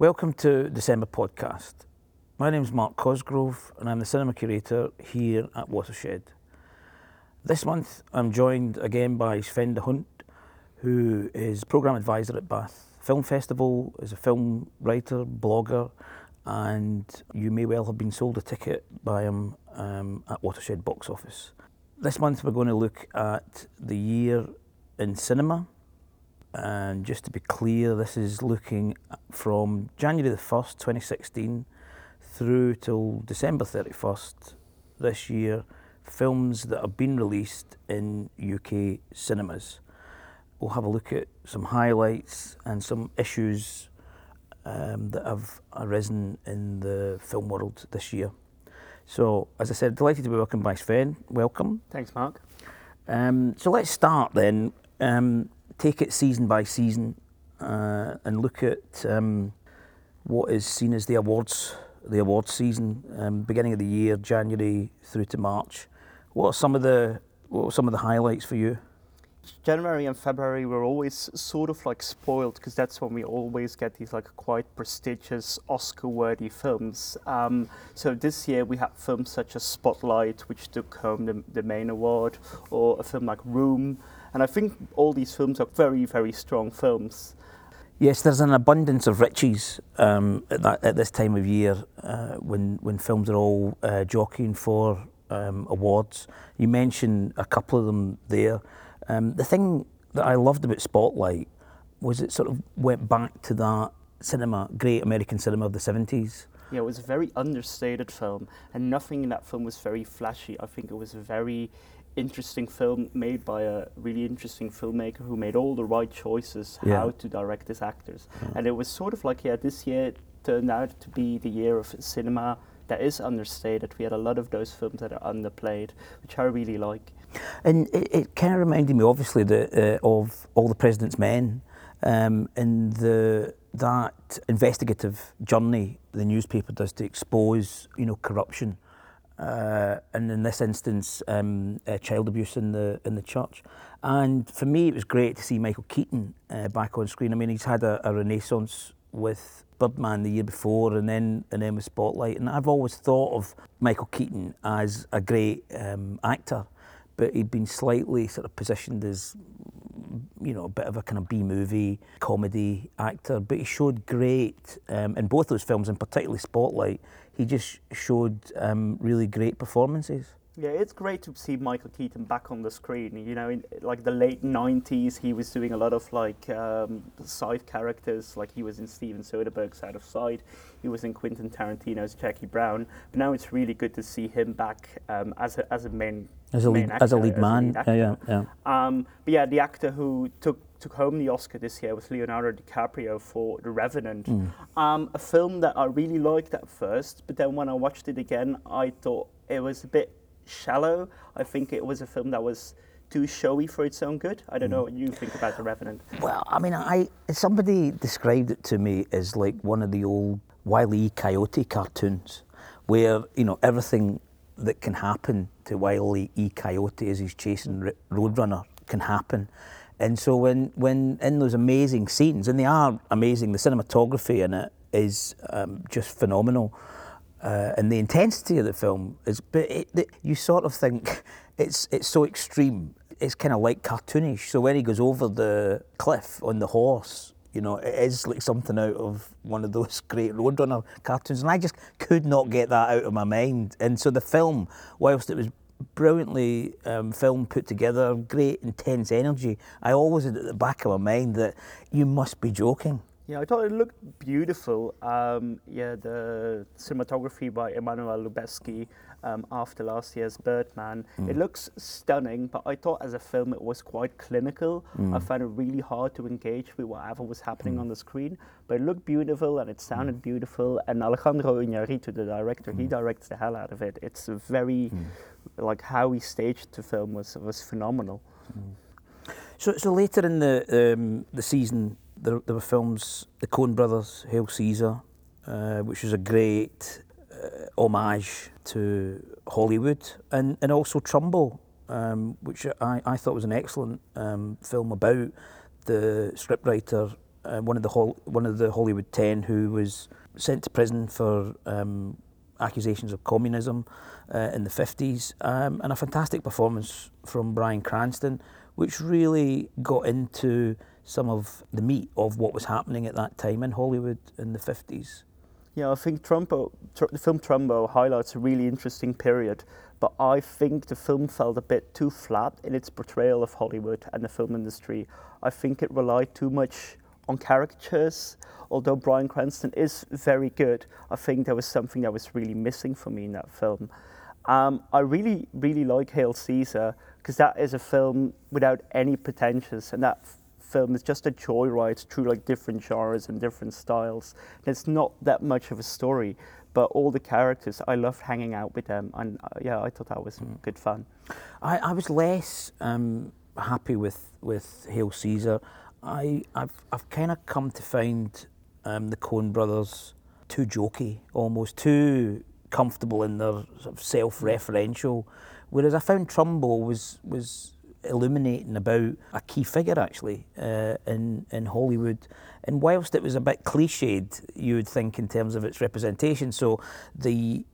Welcome to December podcast. My name is Mark Cosgrove and I'm the cinema curator here at Watershed. This month I'm joined again by Sven de Hunt, who is programme advisor at Bath Film Festival, is a film writer, blogger, and you may well have been sold a ticket by him um, at Watershed box office. This month we're going to look at the year in cinema and just to be clear, this is looking from January the 1st, 2016, through till December 31st this year, films that have been released in UK cinemas. We'll have a look at some highlights and some issues um, that have arisen in the film world this year. So, as I said, delighted to be welcomed by Sven. Welcome. Thanks, Mark. Um, so let's start then. Um, take it season by season uh, and look at um, what is seen as the awards, the awards season, um, beginning of the year, January through to March. What are some of the what are some of the highlights for you? January and February were always sort of like spoiled because that's when we always get these like quite prestigious Oscar-worthy films. Um, so this year we had films such as Spotlight, which took home the, the main award, or a film like Room, and I think all these films are very, very strong films. Yes, there's an abundance of riches um, at, that, at this time of year uh, when, when films are all uh, jockeying for um, awards. You mentioned a couple of them there. Um, the thing that I loved about Spotlight was it sort of went back to that cinema, great American cinema of the 70s. Yeah, it was a very understated film, and nothing in that film was very flashy. I think it was very interesting film made by a really interesting filmmaker who made all the right choices yeah. how to direct his actors. Yeah. And it was sort of like, yeah, this year turned out to be the year of cinema that is understated. We had a lot of those films that are underplayed, which I really like. And it, it kind of reminded me, obviously, the, uh, of All the President's Men um, and the that investigative journey the newspaper does to expose, you know, corruption uh, and in this instance, um, uh, child abuse in the in the church. And for me, it was great to see Michael Keaton uh, back on screen. I mean, he's had a, a renaissance with Birdman the year before, and then and then with Spotlight. And I've always thought of Michael Keaton as a great um, actor, but he'd been slightly sort of positioned as you know, a bit of a kind of B movie comedy actor, but he showed great um, in both those films, and particularly Spotlight. He just showed um, really great performances. Yeah, it's great to see Michael Keaton back on the screen. You know, in like the late '90s, he was doing a lot of like um, side characters. Like he was in Steven Soderbergh's Out of Sight. He was in Quentin Tarantino's Jackie Brown. But now it's really good to see him back um, as a as a main as a lead, actor, as a lead man. A lead yeah, yeah, yeah. Um, but yeah, the actor who took took home the Oscar this year with Leonardo DiCaprio for The Revenant, mm. um, a film that I really liked at first, but then when I watched it again, I thought it was a bit shallow. I think it was a film that was too showy for its own good. I don't mm. know what you think about The Revenant. Well, I mean, I somebody described it to me as like one of the old Wile E. Coyote cartoons, where you know everything that can happen to Wile E. Coyote as he's chasing Roadrunner can happen. And so when, when in those amazing scenes, and they are amazing, the cinematography in it is um, just phenomenal. Uh, and the intensity of the film is, but it, it, you sort of think it's it's so extreme. It's kind of like cartoonish. So when he goes over the cliff on the horse, you know, it is like something out of one of those great Roadrunner cartoons, and I just could not get that out of my mind. And so the film, whilst it was brilliantly um, film put together, great intense energy. I always had at the back of my mind that you must be joking. Yeah, I thought it looked beautiful. Um, yeah, the cinematography by Emmanuel Lubezki um, after last year's Birdman. Mm. It looks stunning, but I thought as a film it was quite clinical. Mm. I found it really hard to engage with whatever was happening mm. on the screen, but it looked beautiful and it sounded mm. beautiful. And Alejandro Iñárritu, the director, he mm. directs the hell out of it. It's a very, mm. Like how he staged the film was was phenomenal. So, so later in the um, the season, there, there were films, the Coen Brothers, Hail Caesar, uh, which was a great uh, homage to Hollywood, and, and also Trumbo, um, which I, I thought was an excellent um, film about the scriptwriter uh, one of the Hol- one of the Hollywood Ten who was sent to prison for um, accusations of communism uh, in the 50s, um, and a fantastic performance from Bryan Cranston, which really got into some of the meat of what was happening at that time in Hollywood in the 50s. Yeah, I think Trumbo, tr- the film Trumbo highlights a really interesting period, but I think the film felt a bit too flat in its portrayal of Hollywood and the film industry. I think it relied too much on caricatures. Although Bryan Cranston is very good, I think there was something that was really missing for me in that film. Um, I really, really like Hail Caesar because that is a film without any pretentious, and that film is just a joyride through like different genres and different styles. It's not that much of a story, but all the characters, I loved hanging out with them, and uh, yeah, I thought that was mm. good fun. I, I was less um, happy with with Hail Caesar. I I've I've kind of come to find um, the Coen brothers too jokey, almost too comfortable in their sort of self-referential, whereas I found Trumbo was was illuminating about a key figure actually uh, in in Hollywood. And whilst it was a bit cliched, you would think in terms of its representation. So the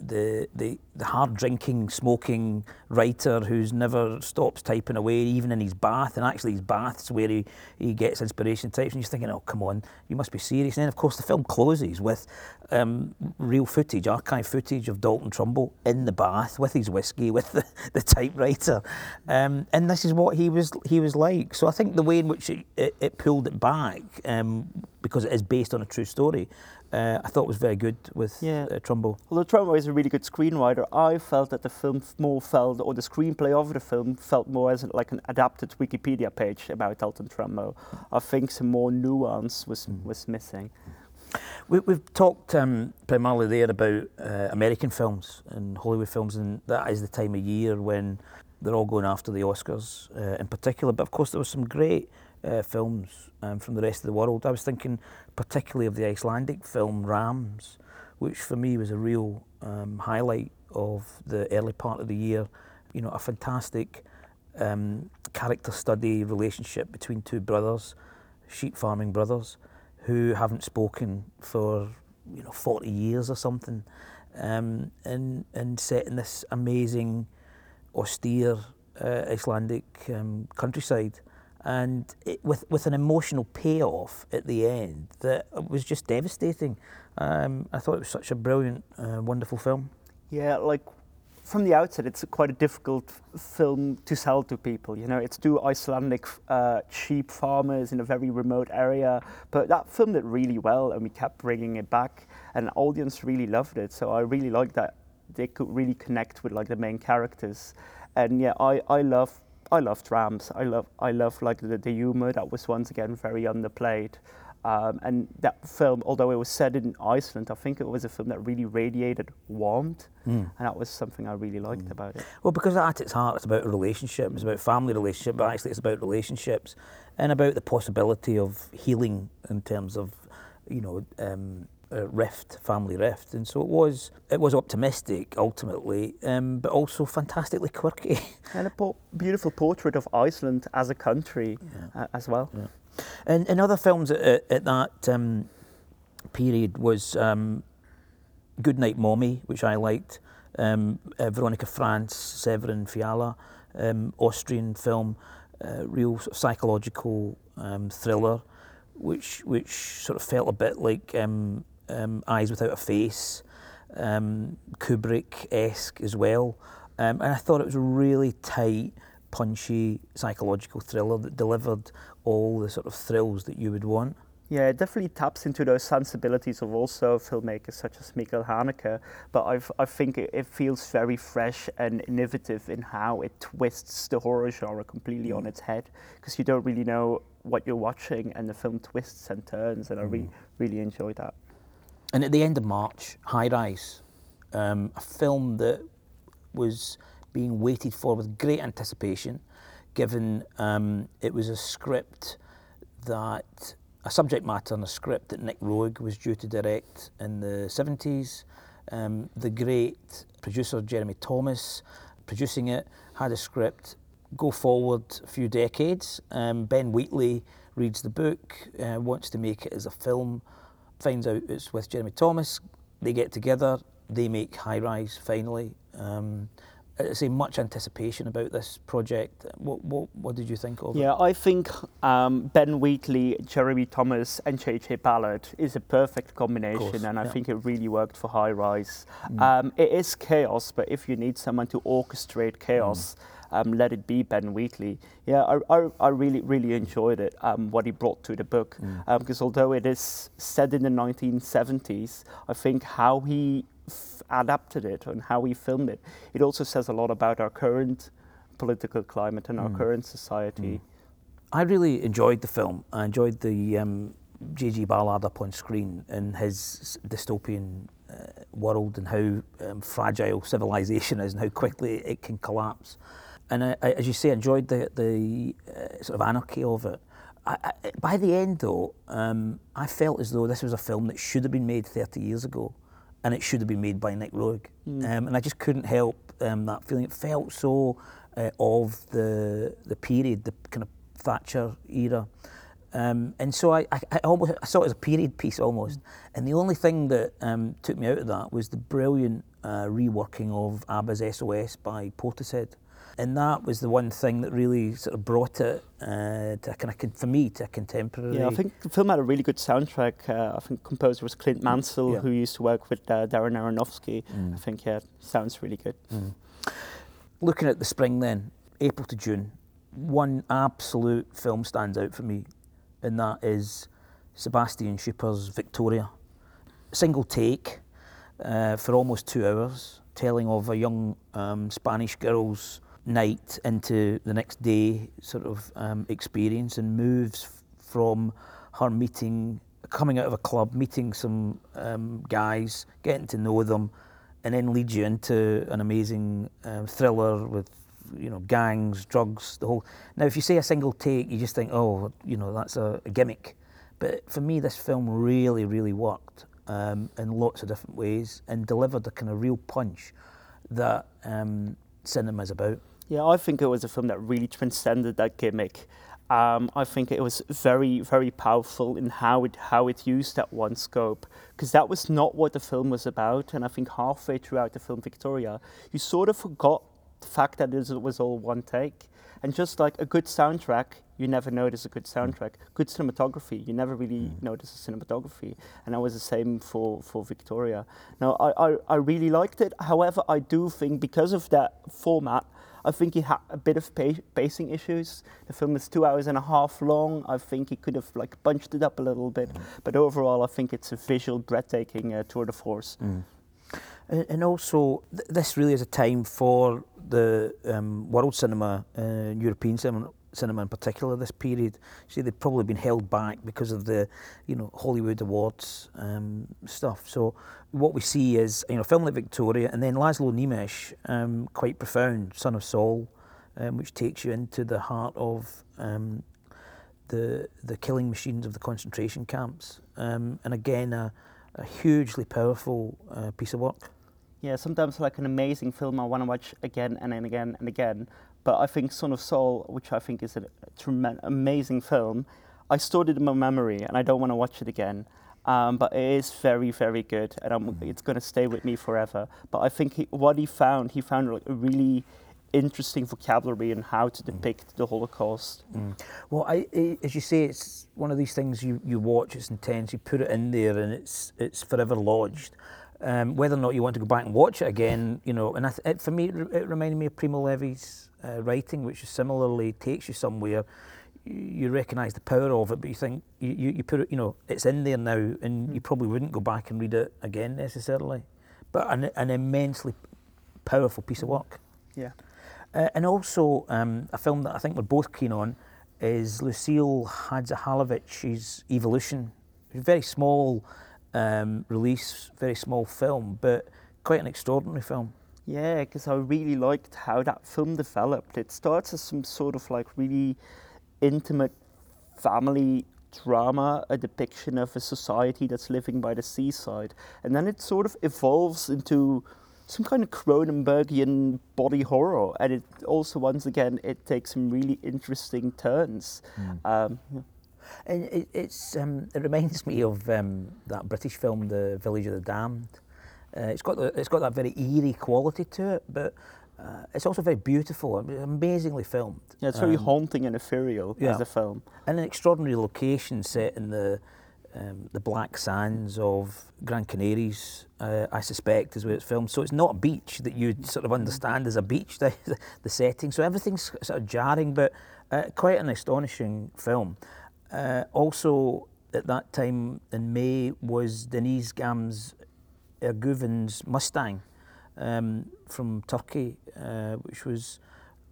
the, the, the hard drinking, smoking writer who's never stops typing away, even in his bath. And actually, his bath's where he, he gets inspiration types. And you're thinking, oh, come on, you must be serious. And then, of course, the film closes with um, real footage, archive footage of Dalton Trumbo in the bath with his whiskey, with the, the typewriter. Um, and this is what he was he was like. So I think the way in which it, it, it pulled it back, um, because it is based on a true story, uh, I thought was very good with yeah. uh, Trumbo. Although Trumbo is a really good screenwriter, I felt that the film more felt, or the screenplay of the film felt more as like an adapted Wikipedia page about Dalton Trumbo. I think some more nuance was, mm. was missing. We, have talked um, primarily there about uh, American films and Hollywood films, and that is the time of year when they're all going after the Oscars uh, in particular. But of course, there were some great uh, films um, from the rest of the world. I was thinking particularly of the Icelandic film Rams, which for me was a real um, highlight of the early part of the year. You know, a fantastic um, character study relationship between two brothers, sheep farming brothers, who haven't spoken for you know 40 years or something, um, and and set in this amazing, austere uh, Icelandic um, countryside and it, with with an emotional payoff at the end that was just devastating. Um, I thought it was such a brilliant, uh, wonderful film. Yeah, like from the outset, it's quite a difficult film to sell to people. You know, it's two Icelandic uh, sheep farmers in a very remote area, but that film did really well, and we kept bringing it back, and the audience really loved it. So I really liked that they could really connect with like the main characters, and yeah, I I love I loved Rams. I love I love like the, the humor that was once again very underplayed. Um, and that film, although it was set in Iceland, I think it was a film that really radiated warmth, mm. and that was something I really liked mm. about it. Well, because at its heart, it's about a relationship, it's about family relationship, but actually, it's about relationships and about the possibility of healing in terms of, you know, um, uh, rift, family rift, and so it was. It was optimistic ultimately, um, but also fantastically quirky. and a po- beautiful portrait of Iceland as a country yeah. uh, as well. Yeah. And in other films at, at that um, period was um, Goodnight Mommy, which I liked. Um, uh, Veronika Franz, Severin Fiala, um, Austrian film, uh, real sort of psychological um, thriller which which sort of felt a bit like um, um, Eyes Without a Face, um, Kubrick esque as well. Um, and I thought it was a really tight, punchy psychological thriller that delivered all the sort of thrills that you would want. Yeah, it definitely taps into those sensibilities of also filmmakers such as Michael Haneke, but I've, I think it, it, feels very fresh and innovative in how it twists the horror genre completely mm. on its head, because you don't really know what you're watching, and the film twists and turns, and mm. I re- really enjoyed that. And at the end of March, High Rise, um, a film that was being waited for with great anticipation, given um, it was a script that, a subject matter and a script that Nick Roeg was due to direct in the 70s. Um, the great producer Jeremy Thomas producing it had a script go forward a few decades. Um, ben Wheatley reads the book, uh, wants to make it as a film, finds out it's with Jeremy Thomas. They get together, they make High Rise finally. Um, I say much anticipation about this project. What what, what did you think of yeah, it? Yeah, I think um, Ben Wheatley, Jeremy Thomas, and J.G. Ballard is a perfect combination, and I yeah. think it really worked for High Rise. Mm. Um, it is chaos, but if you need someone to orchestrate chaos, Mm. Um, let it be Ben Wheatley. Yeah, I, I, I really really enjoyed it. Um, what he brought to the book, Mm. because although it is set in the 1970s, I think how he f- adapted it and how he filmed it, it also says a lot about our current political climate and our Mm. current society. I really enjoyed the film. I enjoyed the um, J.G. Ballard up on screen and his dystopian uh, world and how um, fragile civilization is and how quickly it can collapse. And I, I, as you say, enjoyed the, the uh, sort of anarchy of it. I, I, by the end, though, um, I felt as though this was a film that should have been made 30 years ago and it should have been made by Nick Roeg. Um, and I just couldn't help um, that feeling. It felt so uh, of the, the period, the kind of Thatcher era. Um, and so I, I, almost I saw it as a period piece almost. And the only thing that um, took me out of that was the brilliant uh, reworking of ABBA's SOS by Portishead. And that was the one thing that really sort of brought it uh, to a kind of, for me, to a contemporary. Yeah, I think the film had a really good soundtrack. Uh, I think composer was Clint Mansell, Yeah. who used to work with uh, Darren Aronofsky. Mm. I think yeah, sounds really good. Looking at the spring then, April to June, one absolute film stands out for me, and that is Sebastian Schipper's Victoria. Single take uh, for almost two hours, telling of a young um, Spanish girl's night into the next day sort of um, experience and moves from her meeting, coming out of a club, meeting some um, guys, getting to know them, and then leads you into an amazing um, thriller with you know gangs, drugs, the whole. Now, if you say a single take, you just think, oh, you know, that's a, a gimmick. But for me, this film really, really worked um, in lots of different ways and delivered a kind of real punch that um, cinema is about. Yeah, I think it was a film that really transcended that gimmick. Um, I think it was very, very powerful in how it how it used that one scope because that was not what the film was about. And I think halfway throughout the film Victoria, you sort of forgot the fact that it was all one take. And just like a good soundtrack, you never notice a good soundtrack. Good cinematography, you never really notice a cinematography. And that was the same for, for Victoria. Now, I, I, I really liked it. However, I do think because of that format, I think he had a bit of pacing issues. The film is two hours and a half long. I think he could have like bunched it up a little bit. But overall, I think it's a visual, breathtaking uh, tour de force. And, and also, th- this really is a time for the um, world cinema, uh, European cinema, cinema in particular. This period, see, they've probably been held back because of the, you know, Hollywood awards um, stuff. So what we see is, you know, film like Victoria, and then Laszlo Nemes, um, quite profound, Son of Saul, um, which takes you into the heart of um, the the killing machines of the concentration camps. Um, and again, a, a hugely powerful uh, piece of work. Yeah, sometimes like an amazing film I want to watch again and then again and again. But I think Son of Saul, which I think is a tremendous, amazing film, I stored it in my memory and I don't want to watch it again. Um, but it is very, very good, and I'm, it's going to stay with me forever. But I think he, what he found, he found like a really interesting vocabulary in how to depict the Holocaust. Well, I, I, as you say, it's one of these things you, you watch, it's intense, you put it in there, and it's it's forever lodged. Um, whether or not you want to go back and watch it again, you know, and I th- it, for me, it, it reminded me of Primo Levi's uh, writing, which similarly takes you somewhere. You, recognise the power of it, but you think you, you, you put it, you know, it's in there now, and you probably wouldn't go back and read it again necessarily. But an, an immensely powerful piece of work. Yeah. Uh, and also, um, a film that I think we're both keen on is Lucile Hadžihalilović's Evolution. A very small um, release, very small film, but quite an extraordinary film. Yeah, because I really liked how that film developed. It starts as some sort of like really intimate family drama, a depiction of a society that's living by the seaside, and then it sort of evolves into some kind of Cronenbergian body horror, and it also once again it takes some really interesting turns. Um, yeah. And it, it's um, it reminds me of um, that British film, The Village of the Damned. Uh, it's got the, it's got that very eerie quality to it, but uh, it's also very beautiful, amazingly filmed. Yeah, it's very um, haunting and ethereal yeah. as a film. And an extraordinary location set in the um, the black sands of Gran Canaries, uh, I suspect, is where it's filmed. So it's not a beach that you sort of understand as a beach, the, the setting. So everything's sort of jarring, but uh, quite an astonishing film. Uh, also, at that time in May was Deniz Gamze Ergüven's Mustang um, from Turkey, uh, which was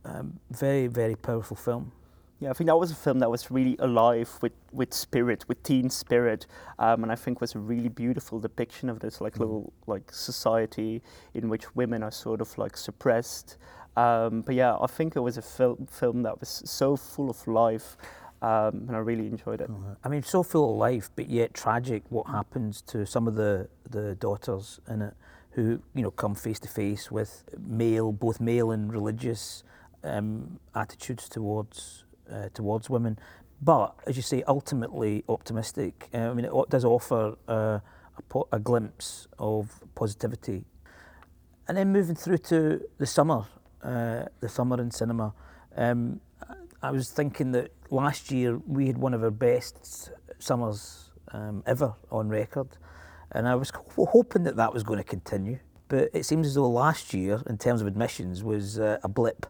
um, very, very powerful film. Yeah, I think that was a film that was really alive with, with spirit, with teen spirit, um, and I think was a really beautiful depiction of this like mm. little like society in which women are sort of like suppressed. Um, but yeah, I think it was a film film that was so full of life. Um, and I really enjoyed it. I mean, so full of life, but yet tragic. What happens to some of the, the daughters in it, who you know come face to face with male, both male and religious um, attitudes towards uh, towards women. But as you say, ultimately optimistic. Uh, I mean, it does offer uh, a, po- a glimpse of positivity. And then moving through to the summer, uh, the summer in cinema. Um, I was thinking that last year we had one of our best summers um, ever on record, and I was hoping that that was going to continue. But it seems as though last year, in terms of admissions, was uh, a blip,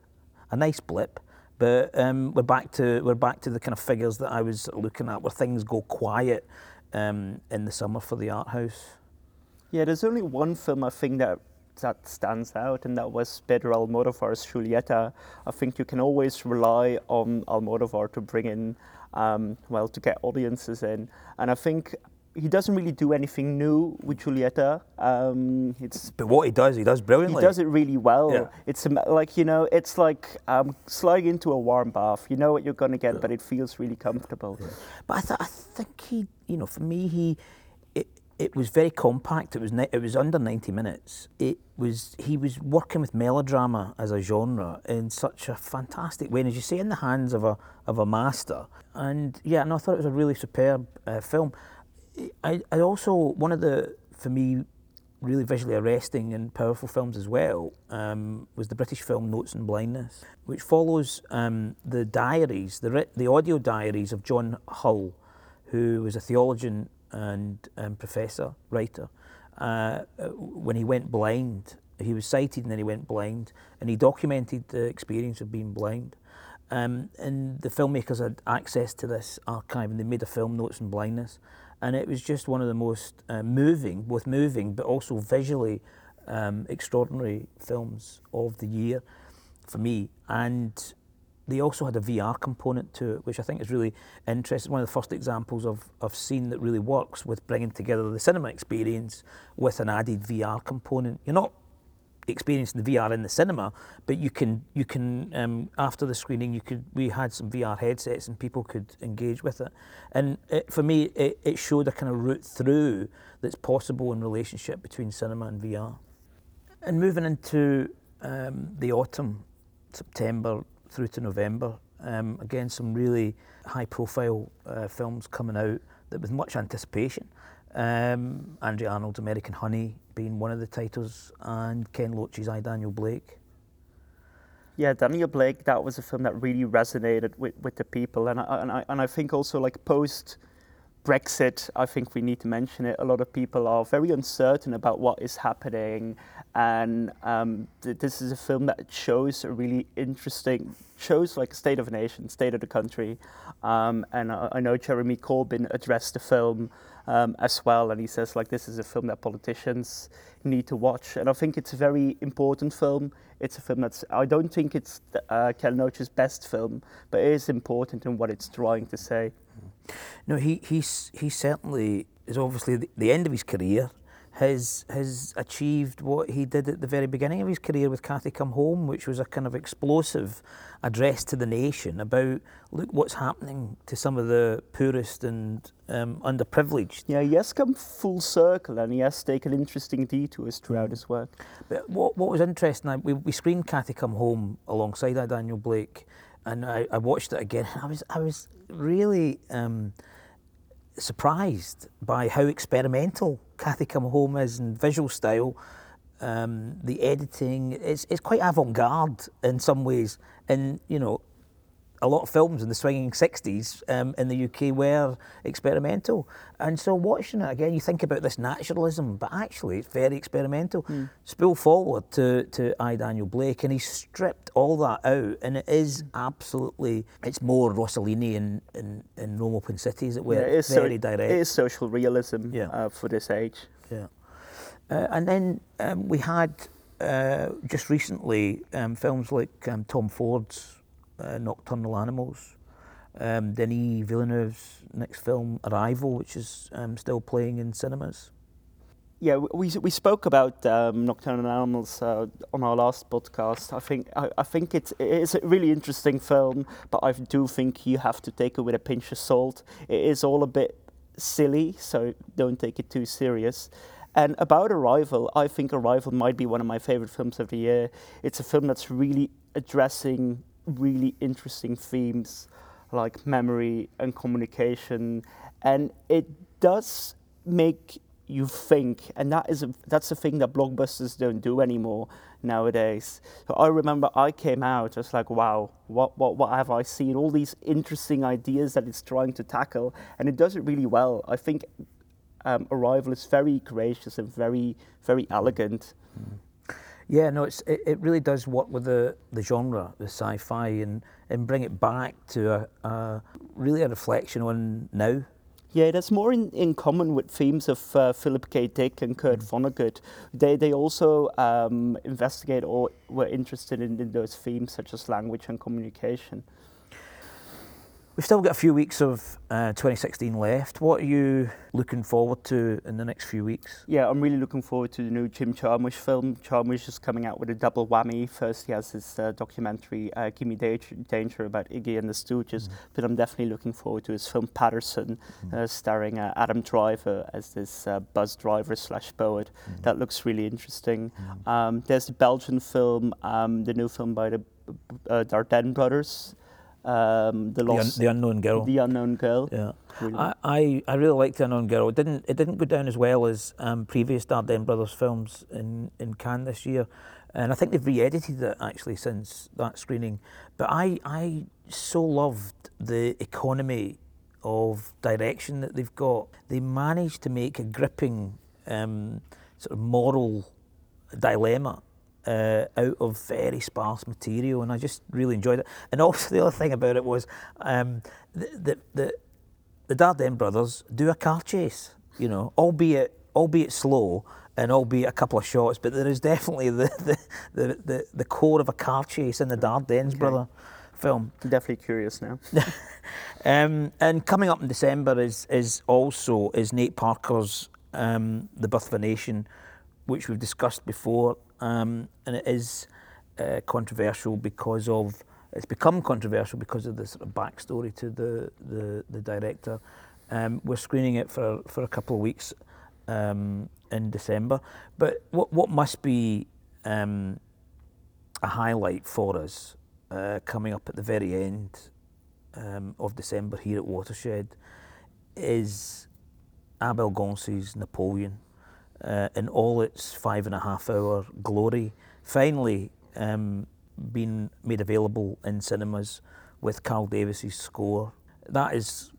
a nice blip. But um, we're back to we're back to the kind of figures that I was looking at, where things go quiet um, in the summer for the art house. Yeah, there's only one film I think that that stands out, and that was Pedro Almodovar's Julieta. I think you can always rely on Almodovar to bring in, um, well, to get audiences in. And I think he doesn't really do anything new with Julieta. Um, it's but what he does, he does brilliantly. He does it really well. Yeah. It's like you know, it's like um, sliding into a warm bath. You know what you're going to get, yeah. but it feels really comfortable. Yeah. But I, th- I think he, you know, for me, he it was very compact. It was it was under ninety minutes. It was he was working with melodrama as a genre in such a fantastic way, and as you say, in the hands of a of a master. And yeah, and I thought it was a really superb uh, film. I, I also one of the for me really visually arresting and powerful films as well um, was the British film Notes on Blindness, which follows um, the diaries, the the audio diaries of John Hull, who was a theologian and professor, writer, uh, when he went blind, he was sighted and then he went blind, and he documented the experience of being blind. Um, and the filmmakers had access to this archive and they made a film, Notes on Blindness. And it was just one of the most uh, moving, both moving but also visually um, extraordinary films of the year for me. And they also had a VR component to it, which I think is really interesting. One of the first examples of, of scene that really works with bringing together the cinema experience with an added VR component. You're not experiencing the VR in the cinema, but you can you can um, after the screening you could we had some VR headsets and people could engage with it, and it, for me it, it showed a kind of route through that's possible in relationship between cinema and VR. And moving into um, the autumn, September, through to November. Um, again, some really high profile uh, films coming out that with much anticipation. Um, Arnold's American Honey being one of the titles, and Ken Loach's I, Daniel Blake. Yeah, Daniel Blake, that was a film that really resonated with, with the people. And I, and, I, and I think also, like, post Brexit, I think we need to mention it. A lot of people are very uncertain about what is happening. And um, th- this is a film that shows a really interesting shows like state of a nation state of the country. Um, and I, I, know jeremy corbyn addressed the film um, as well. And he says like this is a film that politicians need to watch. And i think it's a very important film. It's a film that's i don't think it's uh, ken loach's best film but it is important in what it's trying to say no he he's he certainly is obviously the, the end of his career has has achieved what he did at the very beginning of his career with Cathy Come Home, which was a kind of explosive address to the nation about look what's happening to some of the poorest and um, underprivileged. Yeah, he has come full circle and he has taken interesting detours throughout his work. But what what was interesting, we, we screened Cathy Come Home alongside Daniel Blake and I, I watched it again. I was I was really um, surprised by how experimental Cathy Come Home is in visual style. Um, the editing it's it's quite avant-garde in some ways, and you know a lot of films in the swinging 60s um, in the UK were experimental. And so watching it again, you think about this naturalism, but actually it's very experimental. Mm. Spool forward to, to I, Daniel Blake, and he's stripped all that out, and it is absolutely, it's more Rossellini in, in, in Rome Open City, as it were. Yeah, it is very so, direct. It is social realism yeah. uh, for this age. Yeah. Uh, and then um, we had uh, just recently um, films like um, Tom Ford's uh, Nocturnal Animals. Um, Denis Villeneuve's next film, Arrival, which is um, still playing in cinemas. Yeah, we we spoke about um, Nocturnal Animals uh, on our last podcast. I think I, I think it's it's a really interesting film, but I do think you have to take it with a pinch of salt. It is all a bit silly, so don't take it too serious. And about Arrival, I think Arrival might be one of my favorite films of the year. It's a film that's really addressing really interesting themes like memory and communication, and it does make you think, and that is a, that's a thing that blockbusters don't do anymore nowadays. So I remember I came out just like, wow, what what what have I seen? All these interesting ideas that it's trying to tackle, and it does it really well. I think um, Arrival is very gracious and very very elegant. Mm. Yeah, no, it's it, it really does work with the, the genre, the sci-fi, and, and bring it back to a, a really a reflection on now. Yeah, that's more in, in common with themes of uh, Philip K. Dick and Kurt mm. Vonnegut. They they also um, investigate or were interested in, in those themes such as language and communication. We've still got a few weeks of uh, 2016 left. What are you looking forward to in the next few weeks? Yeah, I'm really looking forward to the new Jim Jarmusch film. Jarmusch is coming out with a double whammy. First, he has his uh, documentary, uh, Gimme Danger, about Iggy and the Stooges, mm. but I'm definitely looking forward to his film Paterson, mm. starring uh, Adam Driver as this uh, bus driver slash poet. Mm. That looks really interesting. Mm. Um, there's the Belgian film, um, the new film by the uh, Dardenne brothers um, the the, un, the, unknown girl. The unknown girl. Yeah, really. I, I, I really liked the unknown girl. It didn't it didn't go down as well as um, previous Dardenne brothers films in in Cannes this year, and I think they've re-edited it actually since that screening. But I I so loved the economy of direction that they've got. They managed to make a gripping um, sort of moral dilemma uh, out of very sparse material, and I just really enjoyed it. And also the other thing about it was um, the, the, the the Dardenne brothers do a car chase, you know, albeit albeit slow and albeit a couple of shots, but there is definitely the the, the, the, the core of a car chase in the Dardennes okay. brother film. I'm definitely curious now. um, and coming up in December is is also is Nate Parker's um, The Birth of a Nation, which we've discussed before, um, and it is uh, controversial because of it's become controversial because of the sort of backstory to the the, the director. Um, we're screening it for for a couple of weeks um, in December, but what what must be um, a highlight for us uh, coming up at the very end um, of December here at Watershed is Abel Gance's Napoleon uh, in all its five and a half hour glory, finally um, been made available in cinemas with Carl Davis's score. That is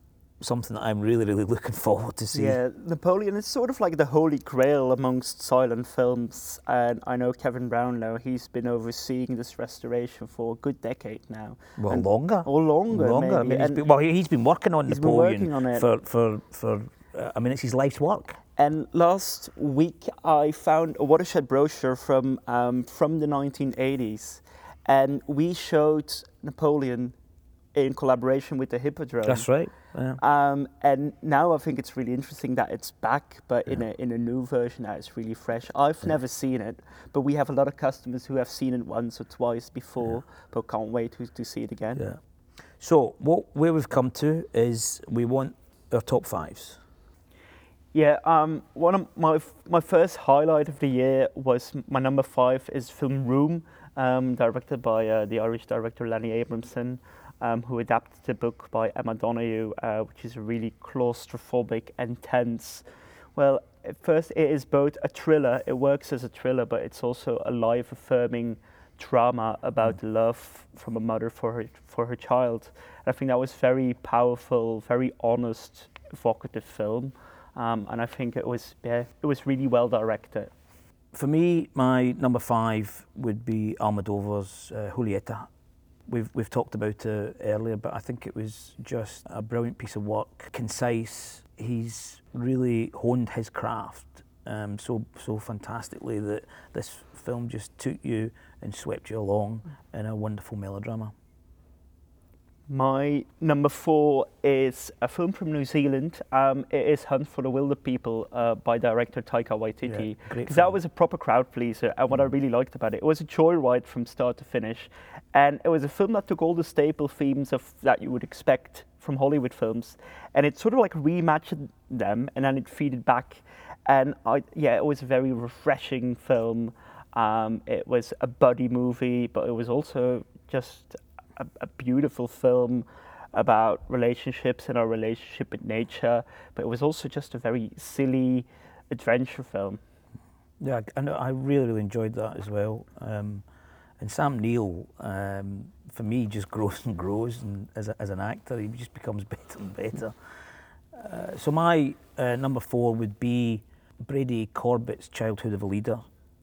something that I'm really, really looking forward to see. Yeah, Napoleon is sort of like the holy grail amongst silent films, and I know Kevin Brownlow. He's been overseeing this restoration for a good decade now. Well, and longer. Or longer. Longer. Maybe. I mean, he's been, well, he's been working on he's Napoleon been working on it. for for for. Uh, I mean, it's his life's work. And last week I found a watershed brochure from um, from the 1980s, and we showed Napoleon in collaboration with the Hippodrome. That's right. Yeah. Um, and now I think it's really interesting that it's back, but yeah. in a in a new version that is really fresh. I've yeah. never seen it, but we have a lot of customers who have seen it once or twice before, but can't wait to, to see it again. Yeah. So what where we've come to is we want our top fives. Yeah, um, one of my my first highlight of the year was my number five is film Room, um, directed by uh, the Irish director Lenny Abrahamson, um, who adapted the book by Emma Donoghue, uh, which is a really claustrophobic and tense. Well, at first it is both a thriller, it works as a thriller, but it's also a life affirming drama about mm. love from a mother for her for her child. And I think that was very powerful, very honest, evocative film um, and I think it was yeah, it was really well directed. For me, my number five would be Almodovar's uh, Julieta. We've we've talked about it earlier, but I think it was just a brilliant piece of work, concise. He's really honed his craft um, so so fantastically that this film just took you and swept you along in a wonderful melodrama. My number four is a film from New Zealand. Um, it is Hunt for the Wilderpeople uh, by director Taika Waititi. Because yeah, that was a proper crowd pleaser, and what mm. I really liked about it, it was a joyride from start to finish, and it was a film that took all the staple themes of that you would expect from Hollywood films, and it sort of like rematched them, and then it feeded back, and I, yeah, it was a very refreshing film. Um, it was a buddy movie, but it was also just a, a beautiful film about relationships and our relationship with nature, but it was also just a very silly adventure film. Yeah, and I really, really enjoyed that as well. Um, and Sam Neill, um, for me, just grows and grows, and as, a, as an actor, he just becomes better and better. Uh, so my uh, number four would be Brady Corbet's Childhood of a Leader,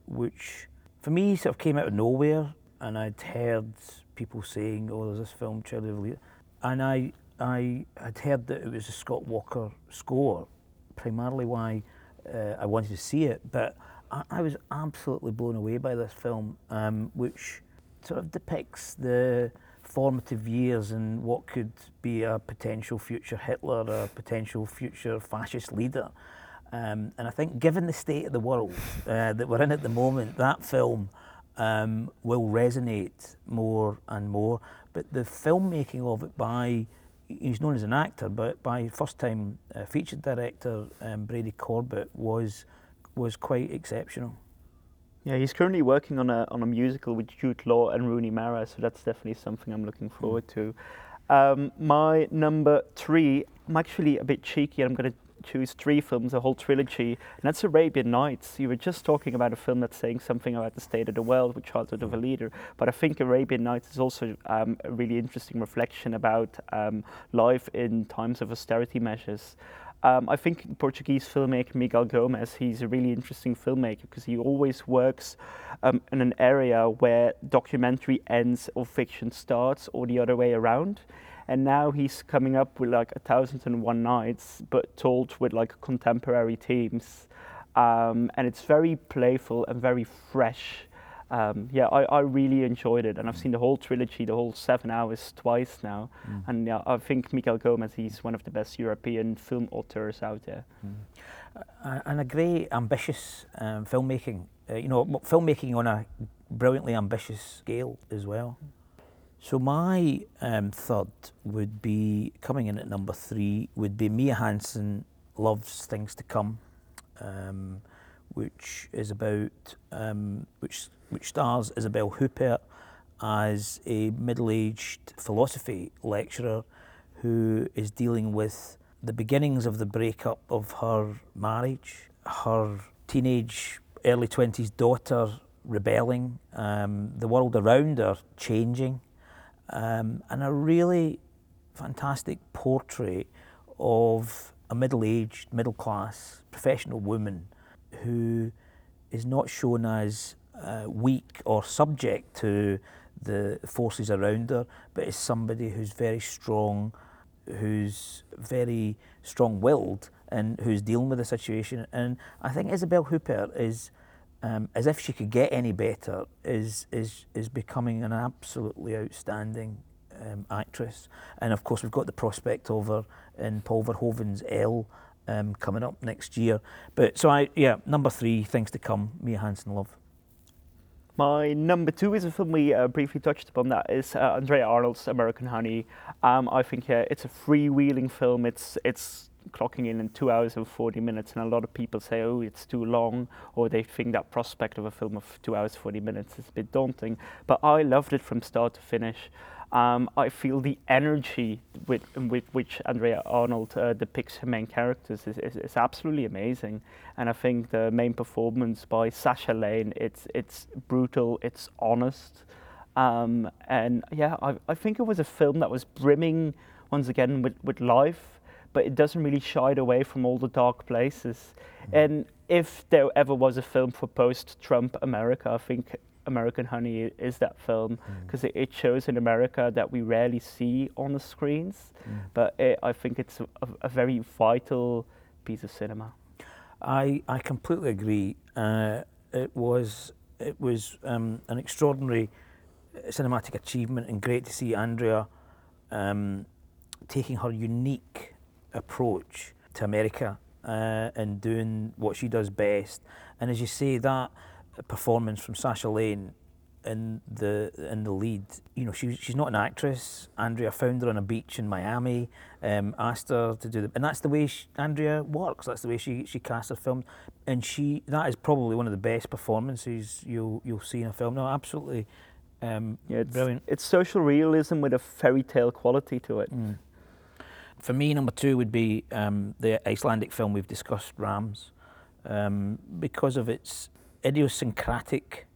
which for me sort of came out of nowhere, and I'd heard people saying, "Oh, there's this film, Charlie of Leader," and I I had heard that it was a Scott Walker score, primarily why uh, I wanted to see it, but I, I, was absolutely blown away by this film, um, which sort of depicts the formative years and what could be a potential future Hitler, a potential future fascist leader. Um, and I think, given the state of the world uh, that we're in at the moment, that film um, will resonate more and more. But the filmmaking of it by, he's known as an actor, but by first time uh, featured director um, Brady Corbet was, was quite exceptional. Yeah, he's currently working on a, on a musical with Jude Law and Rooney Mara, so that's definitely something I'm looking forward mm. to. Um, my number three, I'm actually a bit cheeky. I'm going to choose three films, a whole trilogy, and that's Arabian Nights. You were just talking about a film that's saying something about the state of the world with Childhood of a Leader, but I think Arabian Nights is also um, a really interesting reflection about um, life in times of austerity measures. Um, I think Portuguese filmmaker Miguel Gomes, he's a really interesting filmmaker because he always works um, in an area where documentary ends or fiction starts or the other way around and now he's coming up with like a thousand and one nights, but told with like contemporary themes, um, and it's very playful and very fresh. Um, yeah, I, I really enjoyed it, and I've seen the whole trilogy, the whole seven hours, twice now. Mm. And yeah, I think Miguel Gomes, he's one of the best European film authors out there. Mm. Uh, and a great, ambitious um, filmmaking. Uh, you know, filmmaking on a brilliantly ambitious scale as well. So my um, third would be coming in at number three would be Mia Hansen loves things to come, um, which is about um, which which stars Isabelle Huppert as a middle-aged philosophy lecturer who is dealing with the beginnings of the breakup of her marriage, her teenage early twenties daughter rebelling, um, the world around her changing um, and a really fantastic portrait of a middle aged, middle class professional woman who is not shown as uh, weak or subject to the forces around her, but is somebody who's very strong, who's very strong willed, and who's dealing with the situation. And I think Isabelle Huppert is um, as if she could get any better, is is is becoming an absolutely outstanding um, actress. And of course, we've got the prospect of her in Paul Verhoeven's Elle um, coming up next year. But so I, yeah, number three, things to come. Mia Hansen-Løve. My number two is a film we uh, briefly touched upon. That is uh, Andrea Arnold's American Honey. Um, I think yeah, it's a freewheeling film. It's it's clocking in in two hours and 40 minutes, and a lot of people say, oh, it's too long, or they think that prospect of a film of two hours, 40 minutes is a bit daunting. But I loved it from start to finish. Um, I feel the energy with, with which Andrea Arnold uh, depicts her main characters is, is, is, absolutely amazing. And I think the main performance by Sasha Lane, it's, it's brutal, it's honest. Um, and yeah, I, I think it was a film that was brimming once again with, with life, but it doesn't really shy away from all the dark places. Mm-hmm. And if there ever was a film for post Trump America, I think American Honey is that film because mm. it, it, shows in America that we rarely see on the screens, mm. but it, I think it's a, a, very vital piece of cinema. I I completely agree. Uh, it was it was um, an extraordinary cinematic achievement and great to see Andrea um, taking her unique approach to America uh, and doing what she does best. And as you say, that performance from Sasha Lane in the in the lead. You know, she, she's not an actress. Andrea found her on a beach in Miami, um, asked her to do the, and that's the way she, Andrea works. That's the way she she casts her film, and she that is probably one of the best performances you'll you'll see in a film. No, absolutely, um, yeah, it's, brilliant. It's social realism with a fairy tale quality to it. Mm. For me, number two would be um, the Icelandic film we've discussed, Rams, um, because of its idiosyncratic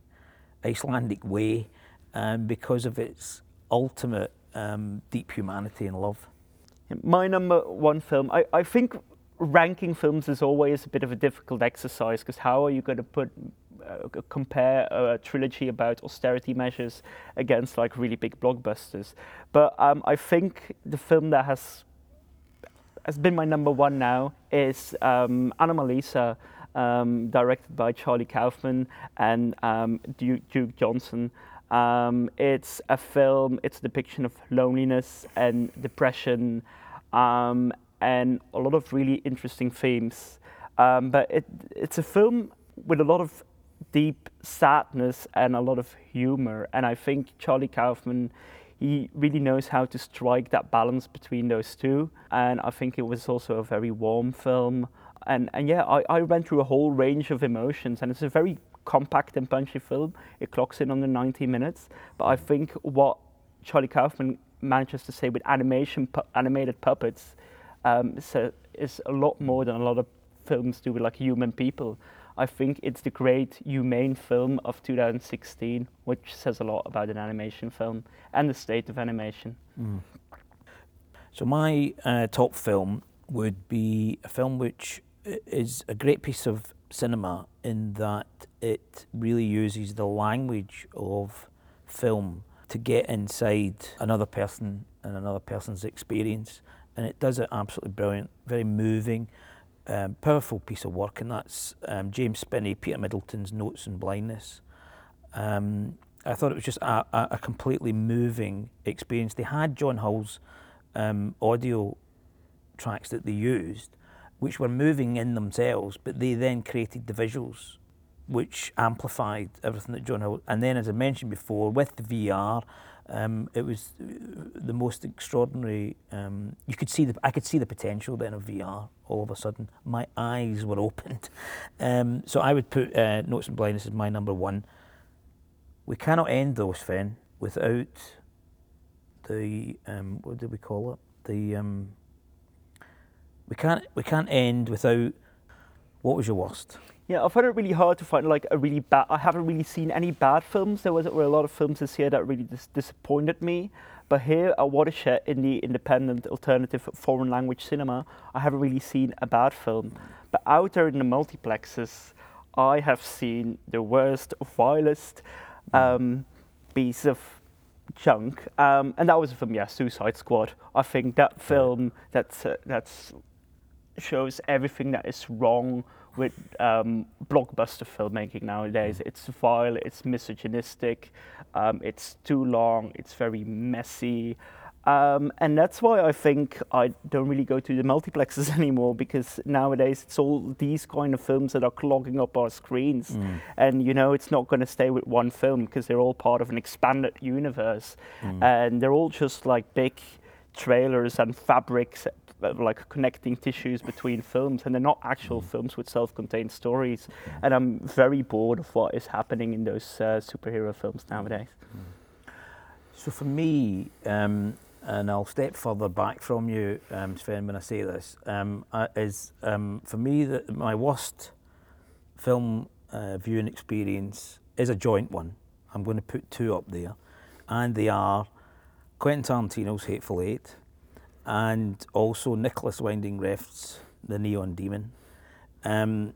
Icelandic way and because of its ultimate um, deep humanity and love. My number one film, I, I think ranking films is always a bit of a difficult exercise because how are you going to put uh, compare a trilogy about austerity measures against like really big blockbusters? But um, I think the film that has has been my number one now is um, Anomalisa um, directed by Charlie Kaufman and um, Duke, Duke, Johnson. Um, it's a film, it's a depiction of loneliness and depression um, and a lot of really interesting themes. Um, but it, it's a film with a lot of deep sadness and a lot of humor. And I think Charlie Kaufman, he really knows how to strike that balance between those two. And I think it was also a very warm film and and yeah, I, I went through a whole range of emotions, and it's a very compact and punchy film. It clocks in under 90 minutes, but I think what Charlie Kaufman manages to say with animation, pu- animated puppets, um, so is a lot more than a lot of films do with like human people. I think it's the great humane film of 2016, which says a lot about an animation film and the state of animation. Mm. So my uh, top film would be a film which is a great piece of cinema in that it really uses the language of film to get inside another person and another person's experience. And it does it absolutely brilliant, very moving, um, powerful piece of work. And that's um, James Spinney, Peter Middleton's Notes on Blindness. Um, I thought it was just a, a, completely moving experience. They had John Hull's um, audio tracks that they used, which were moving in themselves, but they then created the visuals, which amplified everything that John Hull. And then, as I mentioned before, with the VR, um, it was the most extraordinary. Um, you could see the, I could see the potential then of VR. All of a sudden, my eyes were opened. Um, so I would put uh, Notes on Blindness as my number one. We cannot end those, Sven, without the um, what did we call it? The um, we can't we can't end without what was your worst? Yeah, I found it really hard to find like a really bad. I haven't really seen any bad films. There was were a lot of films this year that really dis- disappointed me. But here at Watershed in the independent alternative foreign language cinema, I haven't really seen a bad film. But out there in the multiplexes, I have seen the worst, vilest um, piece of junk. Um, and that was from yeah, Suicide Squad. I think that film that's uh, that's shows everything that is wrong with um, blockbuster filmmaking nowadays. It's vile, it's misogynistic, um, it's too long, it's very messy. Um, and that's why I think I don't really go to the multiplexes anymore because nowadays it's all these kind of films that are clogging up our screens. Mm. And you know, it's not going to stay with one film because they're all part of an expanded universe. Mm. And they're all just like big trailers and fabrics like connecting tissues between films, and they're not actual films with self-contained stories. And I'm very bored of what is happening in those uh, superhero films nowadays. So for me, um, and I'll step further back from you, um, Sven, when I say this, um, uh, is um, for me that my worst film uh, viewing experience is a joint one. I'm going to put two up there, and they are Quentin Tarantino's Hateful Eight, and also Nicolas Winding Refn's The Neon Demon. Um,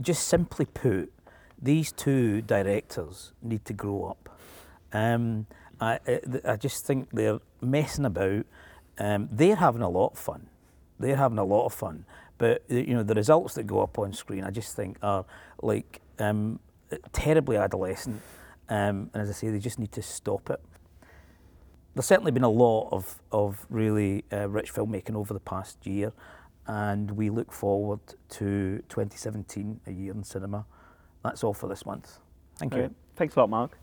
just simply put, these two directors need to grow up. Um, I, I just think they're messing about. Um, they're having a lot of fun. They're having a lot of fun. But you know the results that go up on screen, I just think are like um, terribly adolescent. Um, and as I say, they just need to stop it. There's certainly been a lot of of really uh, rich filmmaking over the past year, and we look forward to 2017, a year in cinema. That's all for this month. Thank you. Thanks a lot, Mark.